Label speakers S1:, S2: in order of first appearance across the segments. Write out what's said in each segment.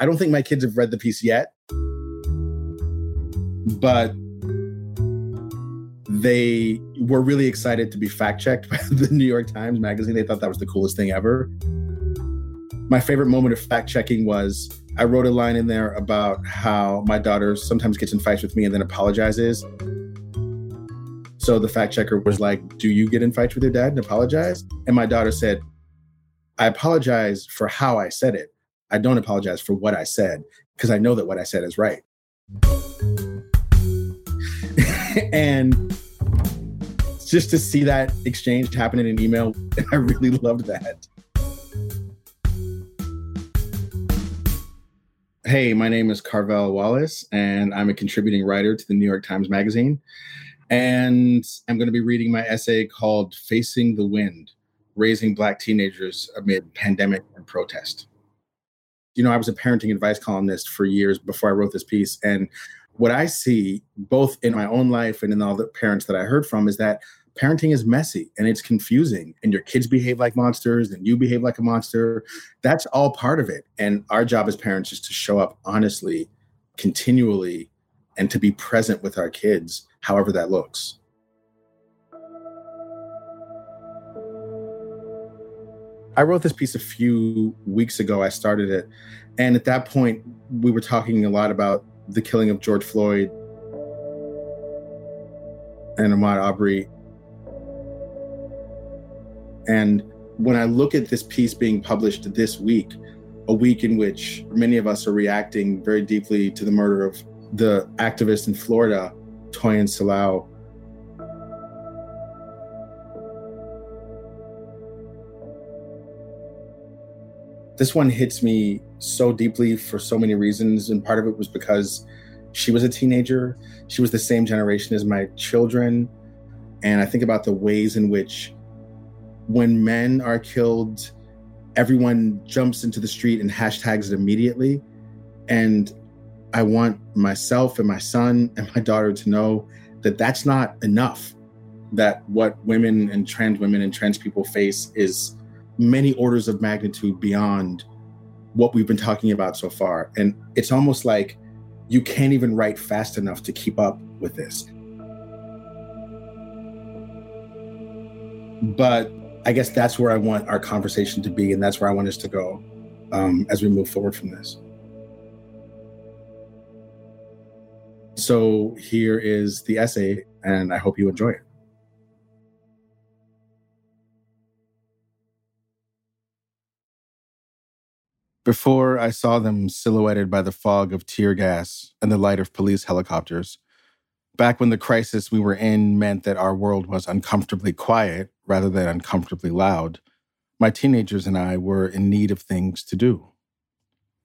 S1: I don't think my kids have read the piece yet, but they were really excited to be fact checked by the New York Times Magazine. They thought that was the coolest thing ever. My favorite moment of fact checking was I wrote a line in there about how my daughter sometimes gets in fights with me and then apologizes. So the fact checker was like, Do you get in fights with your dad and apologize? And my daughter said, I apologize for how I said it. I don't apologize for what I said because I know that what I said is right. and just to see that exchange happen in an email, I really loved that. Hey, my name is Carvell Wallace, and I'm a contributing writer to the New York Times Magazine. And I'm going to be reading my essay called Facing the Wind Raising Black Teenagers Amid Pandemic and Protest. You know, I was a parenting advice columnist for years before I wrote this piece. And what I see, both in my own life and in all the parents that I heard from, is that parenting is messy and it's confusing and your kids behave like monsters and you behave like a monster that's all part of it and our job as parents is to show up honestly continually and to be present with our kids however that looks I wrote this piece a few weeks ago. I started it. And at that point, we were talking a lot about the killing of George Floyd and Ahmaud Arbery and when I look at this piece being published this week, a week in which many of us are reacting very deeply to the murder of the activist in Florida, Toyin Salau. This one hits me so deeply for so many reasons. And part of it was because she was a teenager. She was the same generation as my children. And I think about the ways in which when men are killed, everyone jumps into the street and hashtags it immediately. And I want myself and my son and my daughter to know that that's not enough. That what women and trans women and trans people face is many orders of magnitude beyond what we've been talking about so far. And it's almost like you can't even write fast enough to keep up with this. But I guess that's where I want our conversation to be, and that's where I want us to go um, as we move forward from this. So here is the essay, and I hope you enjoy it. Before I saw them silhouetted by the fog of tear gas and the light of police helicopters, back when the crisis we were in meant that our world was uncomfortably quiet rather than uncomfortably loud, my teenagers and I were in need of things to do.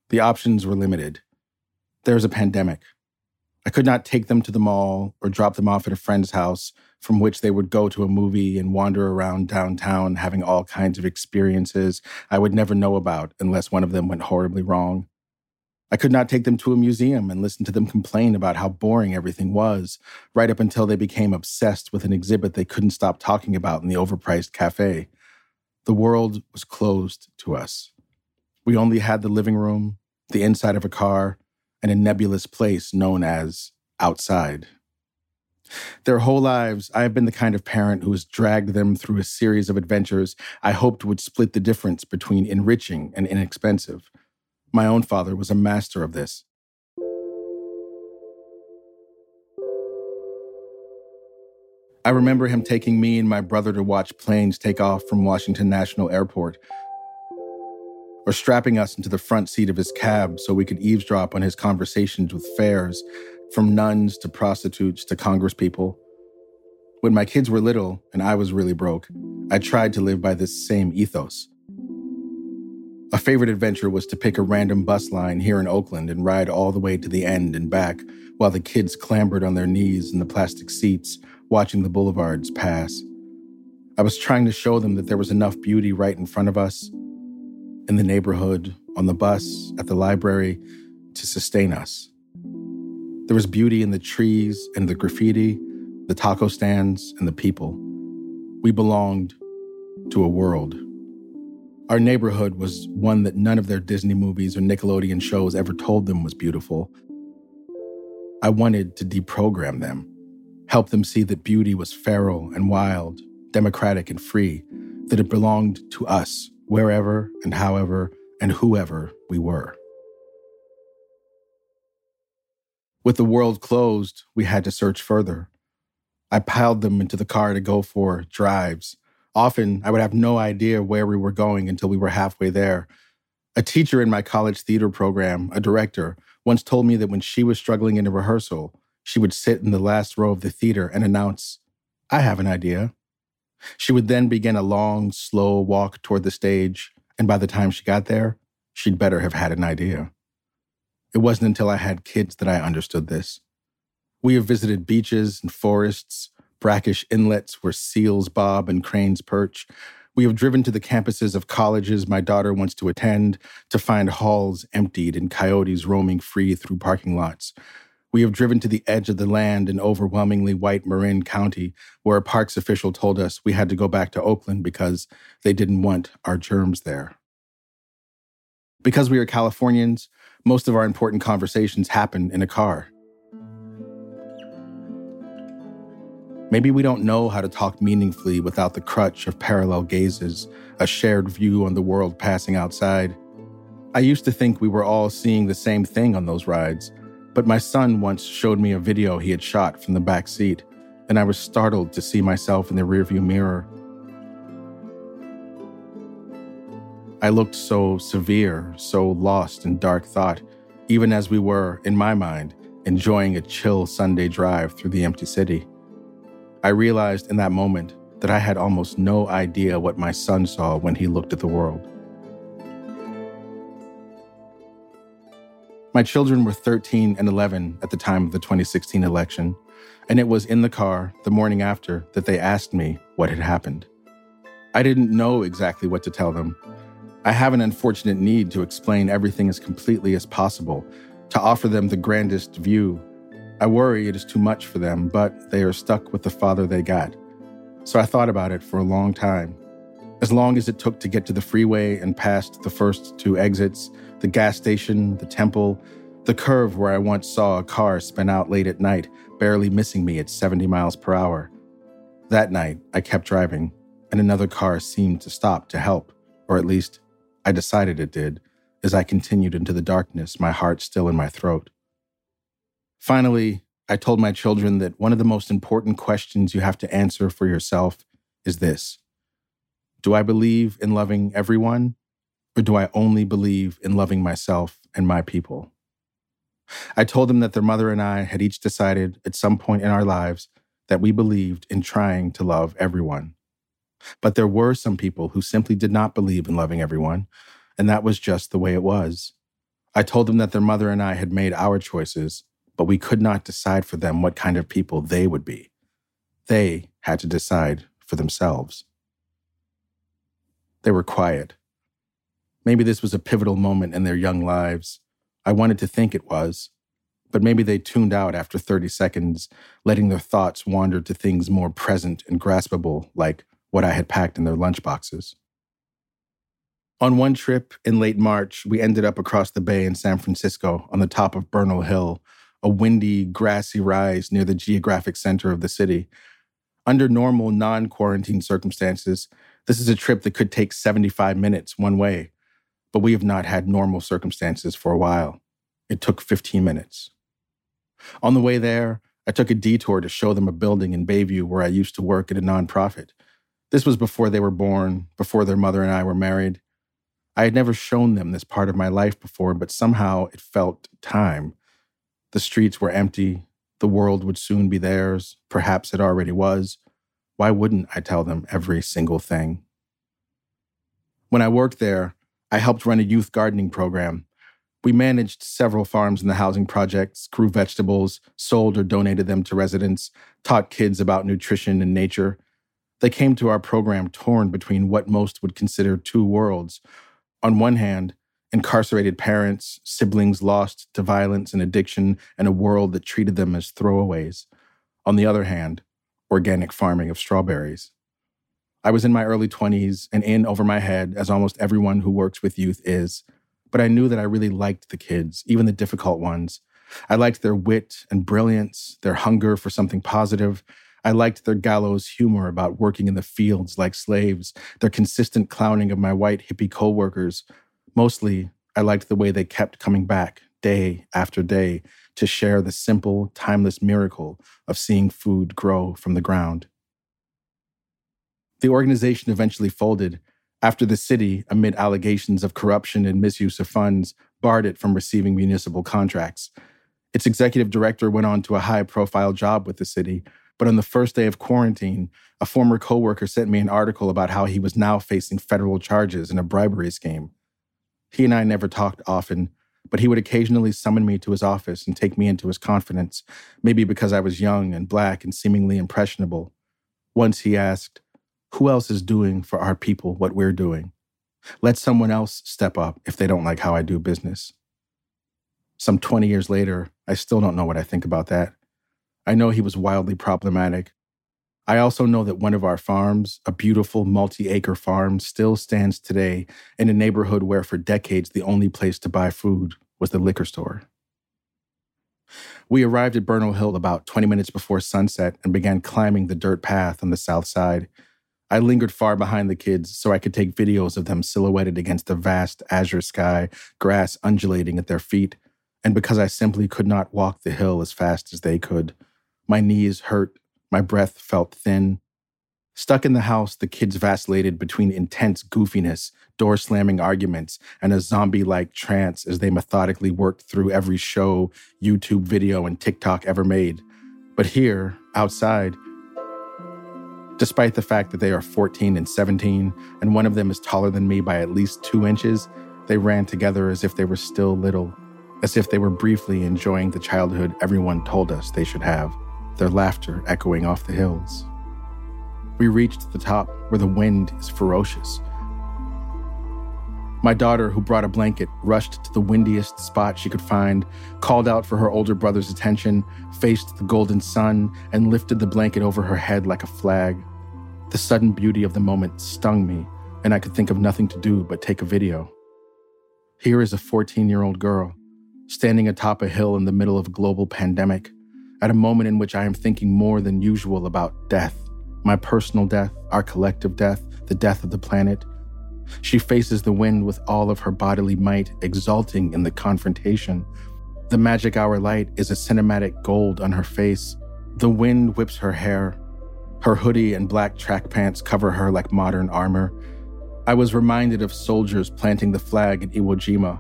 S1: The options were limited. There was a pandemic. I could not take them to the mall or drop them off at a friend's house from which they would go to a movie and wander around downtown having all kinds of experiences I would never know about unless one of them went horribly wrong. I could not take them to a museum and listen to them complain about how boring everything was, right up until they became obsessed with an exhibit they couldn't stop talking about in the overpriced cafe. The world was closed to us. We only had the living room, the inside of a car, and a nebulous place known as outside. Their whole lives, I have been the kind of parent who has dragged them through a series of adventures I hoped would split the difference between enriching and inexpensive my own father was a master of this. I remember him taking me and my brother to watch planes take off from Washington National Airport, or strapping us into the front seat of his cab so we could eavesdrop on his conversations with fares, from nuns to prostitutes to congresspeople. When my kids were little and I was really broke, I tried to live by this same ethos. A favorite adventure was to pick a random bus line here in Oakland and ride all the way to the end and back while the kids clambered on their knees in the plastic seats, watching the boulevards pass. I was trying to show them that there was enough beauty right in front of us, in the neighborhood, on the bus, at the library, to sustain us. There was beauty in the trees and the graffiti, the taco stands and the people. We belonged to a world. Our neighborhood was one that none of their Disney movies or Nickelodeon shows ever told them was beautiful. I wanted to deprogram them, help them see that beauty was feral and wild, democratic and free, that it belonged to us, wherever and however and whoever we were. With the world closed, we had to search further. I piled them into the car to go for drives. Often, I would have no idea where we were going until we were halfway there. A teacher in my college theater program, a director, once told me that when she was struggling in a rehearsal, she would sit in the last row of the theater and announce, I have an idea. She would then begin a long, slow walk toward the stage, and by the time she got there, she'd better have had an idea. It wasn't until I had kids that I understood this. We have visited beaches and forests, brackish inlets where seals bob and cranes perch. We have driven to the campuses of colleges my daughter wants to attend to find halls emptied and coyotes roaming free through parking lots. We have driven to the edge of the land in overwhelmingly white Marin County, where a parks official told us we had to go back to Oakland because they didn't want our germs there. Because we are Californians, most of our important conversations happen in a car. Maybe we don't know how to talk meaningfully without the crutch of parallel gazes, a shared view on the world passing outside. I used to think we were all seeing the same thing on those rides, but my son once showed me a video he had shot from the back seat, and I was startled to see myself in the rearview mirror. I looked so severe, so lost in dark thought, even as we were, in my mind, enjoying a chill Sunday drive through the empty city. I realized in that moment that I had almost no idea what my son saw when he looked at the world. My children were 13 and 11 at the time of the 2016 election, and it was in the car the morning after that they asked me what had happened. I didn't know exactly what to tell them, I have an unfortunate need to explain everything as completely as possible, to offer them the grandest view. I worry it is too much for them, but they are stuck with the father they got. So I thought about it for a long time. As long as it took to get to the freeway and past the first two exits, the gas station, the temple, the curve where I once saw a car spin out late at night, barely missing me at 70 miles per hour. That night, I kept driving, and another car seemed to stop to help, or at least I decided it did, as I continued into the darkness, my heart still in my throat. Finally, I told my children that one of the most important questions you have to answer for yourself is this Do I believe in loving everyone, or do I only believe in loving myself and my people? I told them that their mother and I had each decided at some point in our lives that we believed in trying to love everyone. But there were some people who simply did not believe in loving everyone, and that was just the way it was. I told them that their mother and I had made our choices, but we could not decide for them what kind of people they would be. They had to decide for themselves. They were quiet. Maybe this was a pivotal moment in their young lives. I wanted to think it was, but maybe they tuned out after 30 seconds, letting their thoughts wander to things more present and graspable, like what I had packed in their lunchboxes. On one trip in late March, we ended up across the bay in San Francisco on the top of Bernal Hill, a windy, grassy rise near the geographic center of the city. Under normal, non quarantine circumstances, this is a trip that could take 75 minutes one way, but we have not had normal circumstances for a while. It took 15 minutes. On the way there, I took a detour to show them a building in Bayview where I used to work at a nonprofit. This was before they were born, before their mother and I were married. I had never shown them this part of my life before, but somehow it felt time. The streets were empty. The world would soon be theirs. Perhaps it already was. Why wouldn't I tell them every single thing? When I worked there, I helped run a youth gardening program. We managed several farms in the housing projects, grew vegetables, sold or donated them to residents, taught kids about nutrition and nature, they came to our program torn between what most would consider two worlds. On one hand, incarcerated parents, siblings lost to violence and addiction, and a world that treated them as throwaways. On the other hand, organic farming of strawberries. I was in my early 20s and in over my head, as almost everyone who works with youth is. But I knew that I really liked the kids, even the difficult ones. I liked their wit and brilliance, their hunger for something positive. I liked their gallows humor about working in the fields like slaves, their consistent clowning of my white hippie coworkers. Mostly, I liked the way they kept coming back day after day to share the simple, timeless miracle of seeing food grow from the ground. The organization eventually folded after the city, amid allegations of corruption and misuse of funds, barred it from receiving municipal contracts. Its executive director went on to a high profile job with the city, but on the first day of quarantine, a former coworker sent me an article about how he was now facing federal charges in a bribery scheme. He and I never talked often, but he would occasionally summon me to his office and take me into his confidence, maybe because I was young and black and seemingly impressionable. Once he asked, who else is doing for our people what we're doing? Let someone else step up if they don't like how I do business. Some 20 years later, I still don't know what I think about that. I know he was wildly problematic. I also know that one of our farms, a beautiful multi acre farm, still stands today in a neighborhood where for decades the only place to buy food was the liquor store. We arrived at Bernal Hill about 20 minutes before sunset and began climbing the dirt path on the south side. I lingered far behind the kids so I could take videos of them silhouetted against the vast azure sky, grass undulating at their feet, and because I simply could not walk the hill as fast as they could. My knees hurt, my breath felt thin. Stuck in the house, the kids vacillated between intense goofiness, door slamming arguments, and a zombie like trance as they methodically worked through every show, YouTube video, and TikTok ever made. But here, outside, Despite the fact that they are 14 and 17, and one of them is taller than me by at least two inches, they ran together as if they were still little, as if they were briefly enjoying the childhood everyone told us they should have, their laughter echoing off the hills. We reached the top where the wind is ferocious. My daughter, who brought a blanket, rushed to the windiest spot she could find, called out for her older brother's attention, faced the golden sun, and lifted the blanket over her head like a flag. The sudden beauty of the moment stung me, and I could think of nothing to do but take a video. Here is a 14 year old girl, standing atop a hill in the middle of a global pandemic, at a moment in which I am thinking more than usual about death my personal death, our collective death, the death of the planet she faces the wind with all of her bodily might, exulting in the confrontation. The magic hour light is a cinematic gold on her face. The wind whips her hair. Her hoodie and black track pants cover her like modern armor. I was reminded of soldiers planting the flag in Iwo Jima,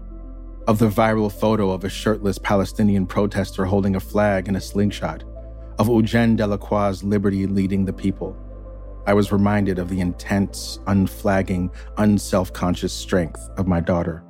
S1: of the viral photo of a shirtless Palestinian protester holding a flag in a slingshot, of Eugène Delacroix's liberty leading the people. I was reminded of the intense, unflagging, unself conscious strength of my daughter.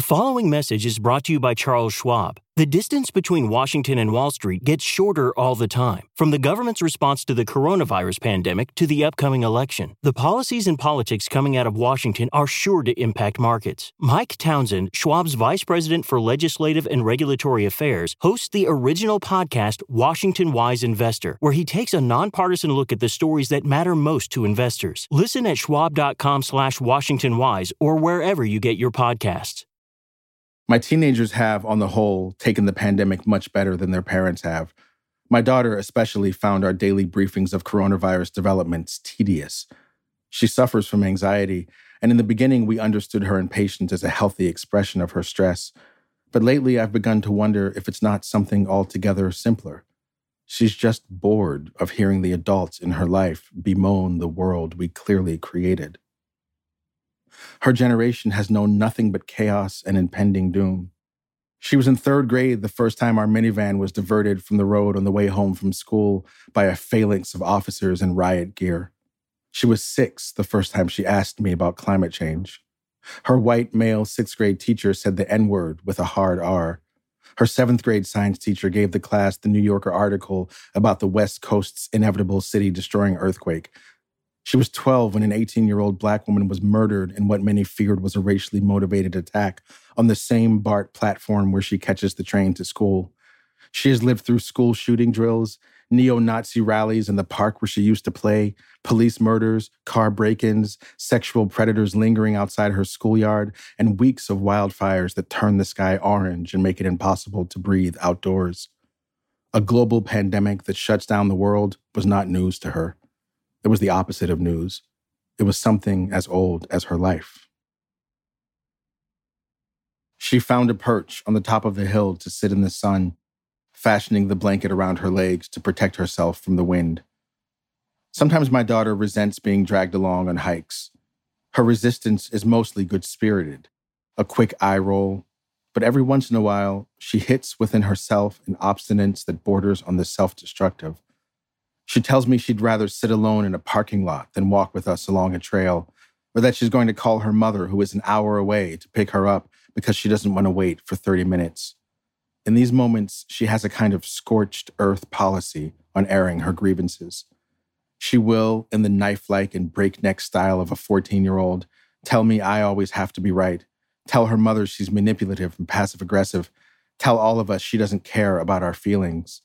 S2: The following message is brought to you by Charles Schwab. The distance between Washington and Wall Street gets shorter all the time. From the government's response to the coronavirus pandemic to the upcoming election, the policies and politics coming out of Washington are sure to impact markets. Mike Townsend, Schwab's Vice President for Legislative and Regulatory Affairs, hosts the original podcast Washington Wise Investor, where he takes a nonpartisan look at the stories that matter most to investors. Listen at schwab.com slash Washington Wise or wherever you get your podcasts.
S1: My teenagers have, on the whole, taken the pandemic much better than their parents have. My daughter, especially, found our daily briefings of coronavirus developments tedious. She suffers from anxiety, and in the beginning, we understood her impatience as a healthy expression of her stress. But lately, I've begun to wonder if it's not something altogether simpler. She's just bored of hearing the adults in her life bemoan the world we clearly created. Her generation has known nothing but chaos and impending doom. She was in third grade the first time our minivan was diverted from the road on the way home from school by a phalanx of officers in riot gear. She was six the first time she asked me about climate change. Her white male sixth grade teacher said the N word with a hard R. Her seventh grade science teacher gave the class the New Yorker article about the West Coast's inevitable city destroying earthquake, she was 12 when an 18 year old black woman was murdered in what many feared was a racially motivated attack on the same BART platform where she catches the train to school. She has lived through school shooting drills, neo Nazi rallies in the park where she used to play, police murders, car break ins, sexual predators lingering outside her schoolyard, and weeks of wildfires that turn the sky orange and make it impossible to breathe outdoors. A global pandemic that shuts down the world was not news to her. It was the opposite of news. It was something as old as her life. She found a perch on the top of the hill to sit in the sun fashioning the blanket around her legs to protect herself from the wind. Sometimes my daughter resents being dragged along on hikes. Her resistance is mostly good spirited, a quick eye roll, but every once in a while, she hits within herself an obstinance that borders on the self destructive. She tells me she'd rather sit alone in a parking lot than walk with us along a trail, or that she's going to call her mother, who is an hour away, to pick her up because she doesn't want to wait for 30 minutes. In these moments, she has a kind of scorched earth policy on airing her grievances. She will, in the knife like and breakneck style of a 14 year old, tell me I always have to be right, tell her mother she's manipulative and passive aggressive, tell all of us she doesn't care about our feelings.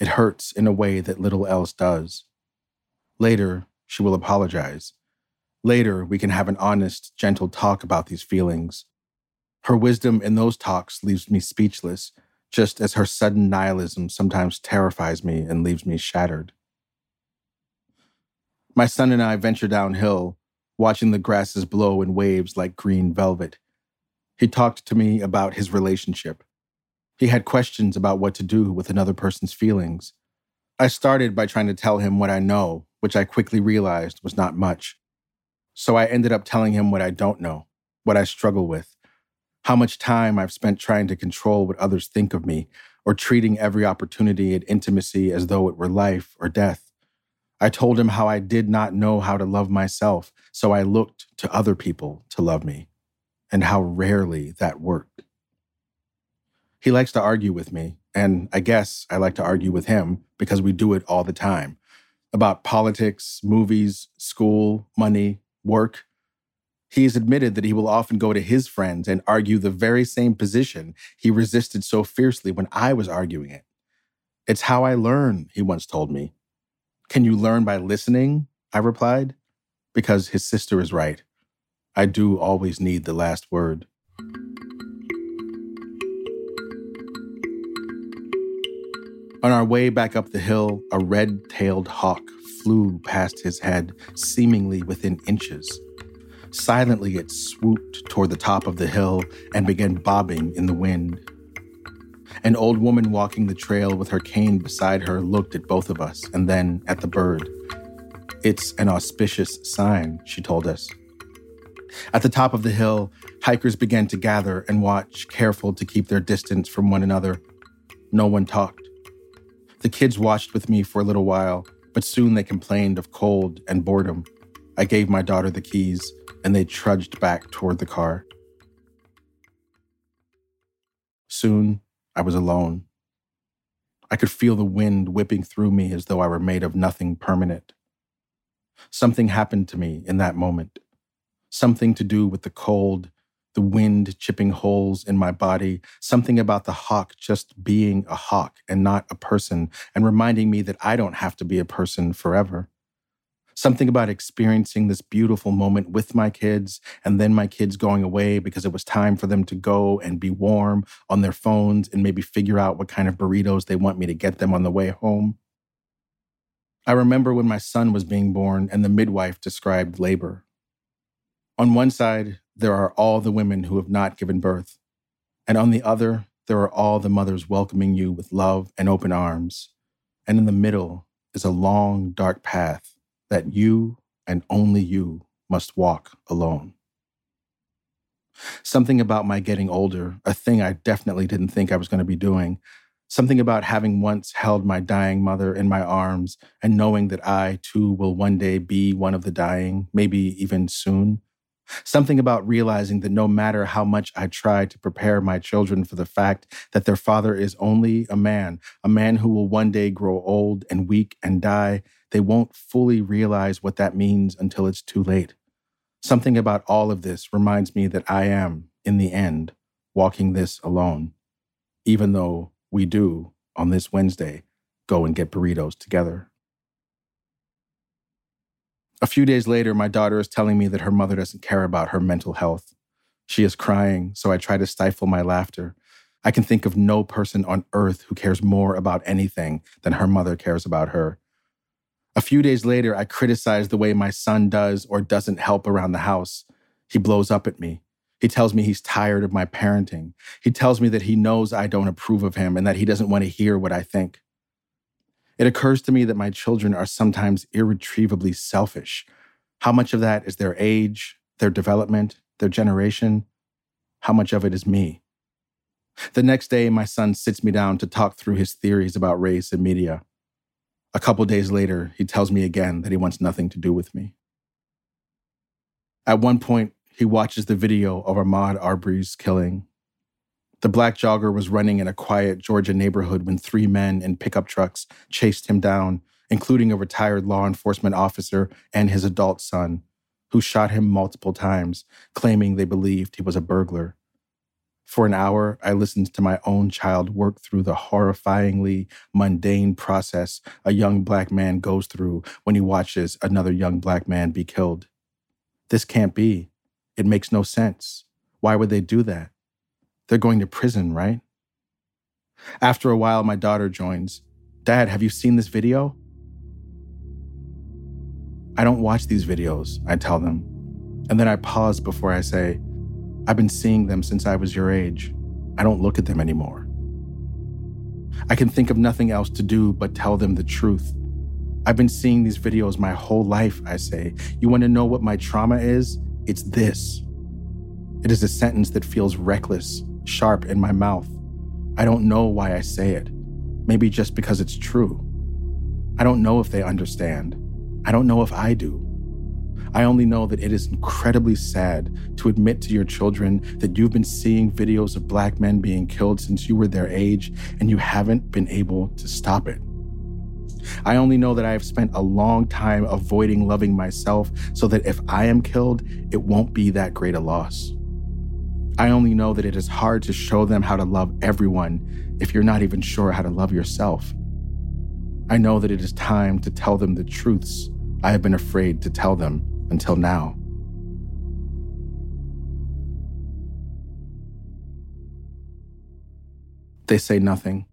S1: It hurts in a way that little else does. Later, she will apologize. Later, we can have an honest, gentle talk about these feelings, her wisdom in those talks leaves me speechless, just as her sudden nihilism sometimes terrifies me and leaves me shattered. My son and I venture downhill, watching the grasses blow in waves like green velvet. He talked to me about his relationship. He had questions about what to do with another person's feelings. I started by trying to tell him what I know, which I quickly realized was not much. So I ended up telling him what I don't know, what I struggle with, how much time I've spent trying to control what others think of me or treating every opportunity at intimacy as though it were life or death. I told him how I did not know how to love myself, so I looked to other people to love me, and how rarely that worked. He likes to argue with me, and I guess I like to argue with him because we do it all the time about politics, movies, school, money, work, he has admitted that he will often go to his friends and argue the very same position he resisted so fiercely when I was arguing it. It's how I learn, he once told me. Can you learn by listening? I replied, because his sister is right. I do always need the last word. On our way back up the hill, a red tailed hawk flew past his head, seemingly within inches. Silently, it swooped toward the top of the hill and began bobbing in the wind. An old woman walking the trail with her cane beside her looked at both of us and then at the bird. It's an auspicious sign, she told us. At the top of the hill, hikers began to gather and watch, careful to keep their distance from one another. No one talked. The kids watched with me for a little while, but soon they complained of cold and boredom. I gave my daughter the keys and they trudged back toward the car. Soon, I was alone. I could feel the wind whipping through me as though I were made of nothing permanent. Something happened to me in that moment. Something to do with the cold, the wind chipping holes in my body, something about the hawk just being a hawk and not a person, and reminding me that I don't have to be a person forever. Something about experiencing this beautiful moment with my kids and then my kids going away because it was time for them to go and be warm on their phones and maybe figure out what kind of burritos they want me to get them on the way home. I remember when my son was being born and the midwife described labor. On one side, there are all the women who have not given birth, and on the other, there are all the mothers welcoming you with love and open arms. And in the middle is a long, dark path that you and only you must walk alone. Something about my getting older, a thing I definitely didn't think I was going to be doing, something about having once held my dying mother in my arms and knowing that I too will one day be one of the dying, maybe even soon, Something about realizing that no matter how much I try to prepare my children for the fact that their father is only a man, a man who will one day grow old and weak and die, they won't fully realize what that means until it's too late. Something about all of this reminds me that I am, in the end, walking this alone, even though we do on this Wednesday go and get burritos together. A few days later, my daughter is telling me that her mother doesn't care about her mental health. She is crying, so I try to stifle my laughter. I can think of no person on earth who cares more about anything than her mother cares about her. A few days later, I criticize the way my son does or doesn't help around the house. He blows up at me. He tells me he's tired of my parenting. He tells me that he knows I don't approve of him and that he doesn't want to hear what I think. It occurs to me that my children are sometimes irretrievably selfish. How much of that is their age, their development, their generation? How much of it is me? The next day, my son sits me down to talk through his theories about race and media. A couple days later, he tells me again that he wants nothing to do with me. At one point, he watches the video of Ahmaud Arbery's killing. The black jogger was running in a quiet Georgia neighborhood when three men in pickup trucks chased him down, including a retired law enforcement officer and his adult son, who shot him multiple times, claiming they believed he was a burglar. For an hour, I listened to my own child work through the horrifyingly mundane process a young black man goes through when he watches another young black man be killed. This can't be. It makes no sense. Why would they do that? They're going to prison, right? After a while, my daughter joins. Dad, have you seen this video? I don't watch these videos, I tell them. And then I pause before I say, I've been seeing them since I was your age. I don't look at them anymore. I can think of nothing else to do but tell them the truth. I've been seeing these videos my whole life, I say. You want to know what my trauma is? It's this. It is a sentence that feels reckless, sharp in my mouth. I don't know why I say it. Maybe just because it's true. I don't know if they understand. I don't know if I do. I only know that it is incredibly sad to admit to your children that you've been seeing videos of black men being killed since you were their age and you haven't been able to stop it. I only know that I have spent a long time avoiding loving myself so that if I am killed, it won't be that great a loss. I only know that it is hard to show them how to love everyone if you're not even sure how to love yourself. I know that it is time to tell them the truths I have been afraid to tell them until now. They say nothing.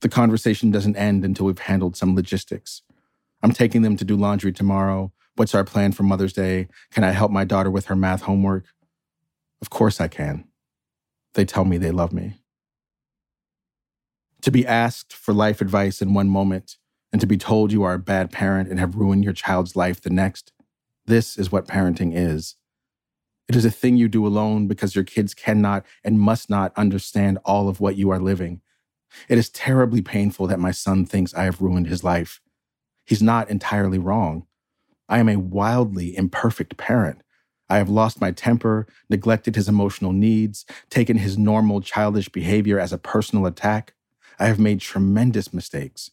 S1: The conversation doesn't end until we've handled some logistics. I'm taking them to do laundry tomorrow. What's our plan for Mother's Day? Can I help my daughter with her math homework? Of course I can. They tell me they love me. To be asked for life advice in one moment and to be told you are a bad parent and have ruined your child's life the next this is what parenting is. It is a thing you do alone because your kids cannot and must not understand all of what you are living. It is terribly painful that my son thinks I have ruined his life. He's not entirely wrong. I am a wildly imperfect parent. I have lost my temper, neglected his emotional needs, taken his normal childish behavior as a personal attack. I have made tremendous mistakes.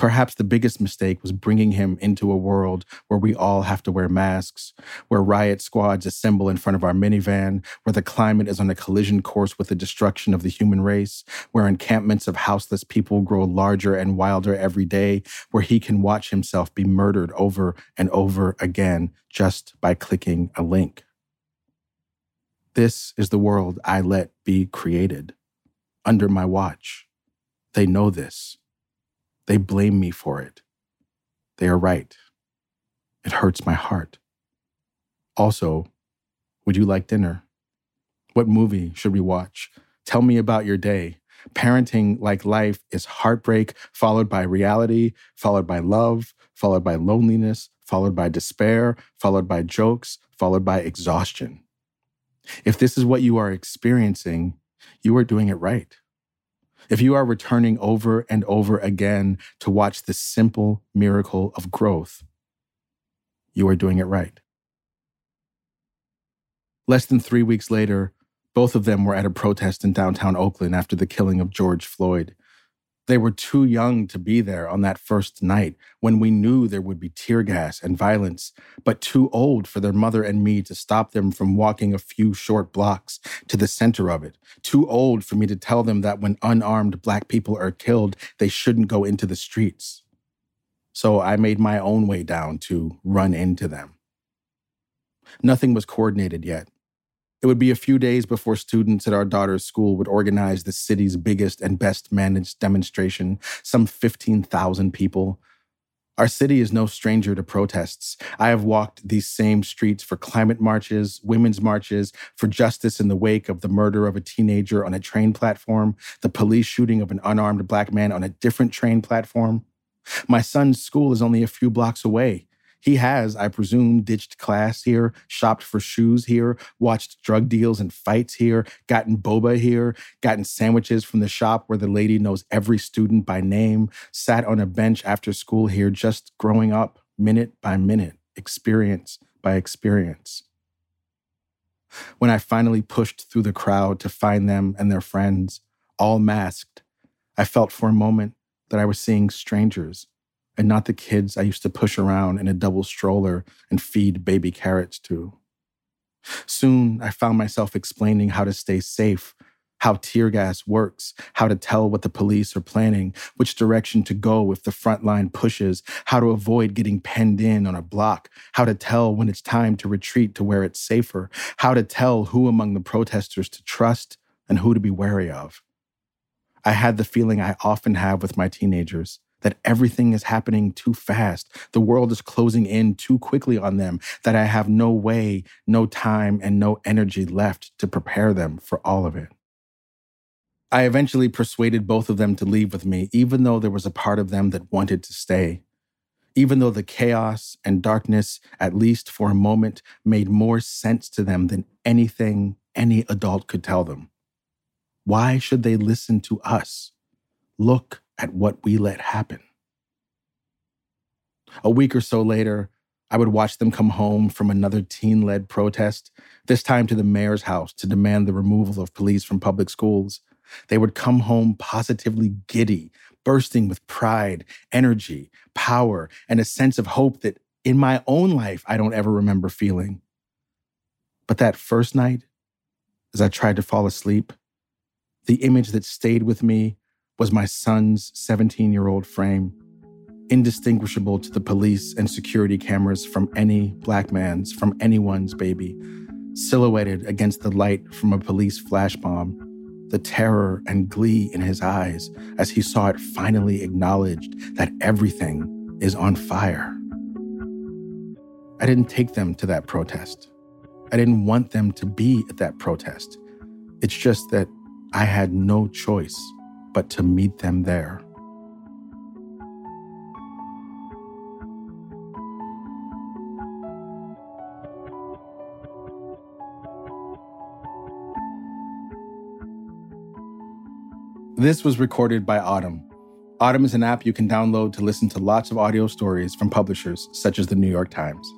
S1: Perhaps the biggest mistake was bringing him into a world where we all have to wear masks, where riot squads assemble in front of our minivan, where the climate is on a collision course with the destruction of the human race, where encampments of houseless people grow larger and wilder every day, where he can watch himself be murdered over and over again just by clicking a link. This is the world I let be created under my watch. They know this. They blame me for it. They are right. It hurts my heart. Also, would you like dinner? What movie should we watch? Tell me about your day. Parenting, like life, is heartbreak followed by reality, followed by love, followed by loneliness, followed by despair, followed by jokes, followed by exhaustion. If this is what you are experiencing, you are doing it right. If you are returning over and over again to watch the simple miracle of growth, you are doing it right. Less than three weeks later, both of them were at a protest in downtown Oakland after the killing of George Floyd. They were too young to be there on that first night when we knew there would be tear gas and violence, but too old for their mother and me to stop them from walking a few short blocks to the center of it. Too old for me to tell them that when unarmed Black people are killed, they shouldn't go into the streets. So I made my own way down to run into them. Nothing was coordinated yet. It would be a few days before students at our daughter's school would organize the city's biggest and best managed demonstration, some 15,000 people. Our city is no stranger to protests. I have walked these same streets for climate marches, women's marches, for justice in the wake of the murder of a teenager on a train platform, the police shooting of an unarmed black man on a different train platform. My son's school is only a few blocks away. He has, I presume, ditched class here, shopped for shoes here, watched drug deals and fights here, gotten boba here, gotten sandwiches from the shop where the lady knows every student by name, sat on a bench after school here, just growing up minute by minute, experience by experience. When I finally pushed through the crowd to find them and their friends, all masked, I felt for a moment that I was seeing strangers and not the kids I used to push around in a double stroller and feed baby carrots to. Soon, I found myself explaining how to stay safe, how tear gas works, how to tell what the police are planning, which direction to go if the front line pushes, how to avoid getting penned in on a block, how to tell when it's time to retreat to where it's safer, how to tell who among the protesters to trust and who to be wary of. I had the feeling I often have with my teenagers that everything is happening too fast. The world is closing in too quickly on them, that I have no way, no time, and no energy left to prepare them for all of it. I eventually persuaded both of them to leave with me, even though there was a part of them that wanted to stay. Even though the chaos and darkness, at least for a moment, made more sense to them than anything any adult could tell them. Why should they listen to us? Look at what we let happen. A week or so later, I would watch them come home from another teen led protest, this time to the mayor's house to demand the removal of police from public schools. They would come home positively giddy, bursting with pride, energy, power, and a sense of hope that in my own life I don't ever remember feeling. But that first night, as I tried to fall asleep, the image that stayed with me was my son's 17 year old frame, indistinguishable to the police and security cameras from any black man's, from anyone's baby, silhouetted against the light from a police flash bomb, the terror and glee in his eyes as he saw it finally acknowledged that everything is on fire. I didn't take them to that protest. I didn't want them to be at that protest. It's just that I had no choice but to meet them there. This was recorded by Audm. Audm is an app you can download to listen to lots of audio stories from publishers such as the New York Times.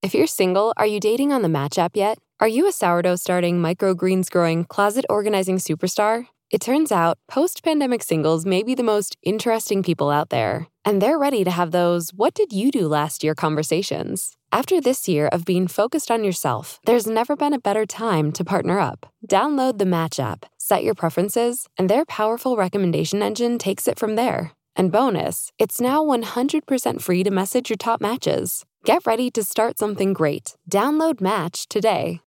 S3: If you're single, are you dating on the Match app yet? Are you a sourdough starting, microgreens growing, closet organizing superstar? It turns out post pandemic singles may be the most interesting people out there, and they're ready to have those what did you do last year conversations. After this year of being focused on yourself, there's never been a better time to partner up. Download the Match app, set your preferences, and their powerful recommendation engine takes it from there. And bonus, it's now 100% free to message your top matches. Get ready to start something great. Download Match today.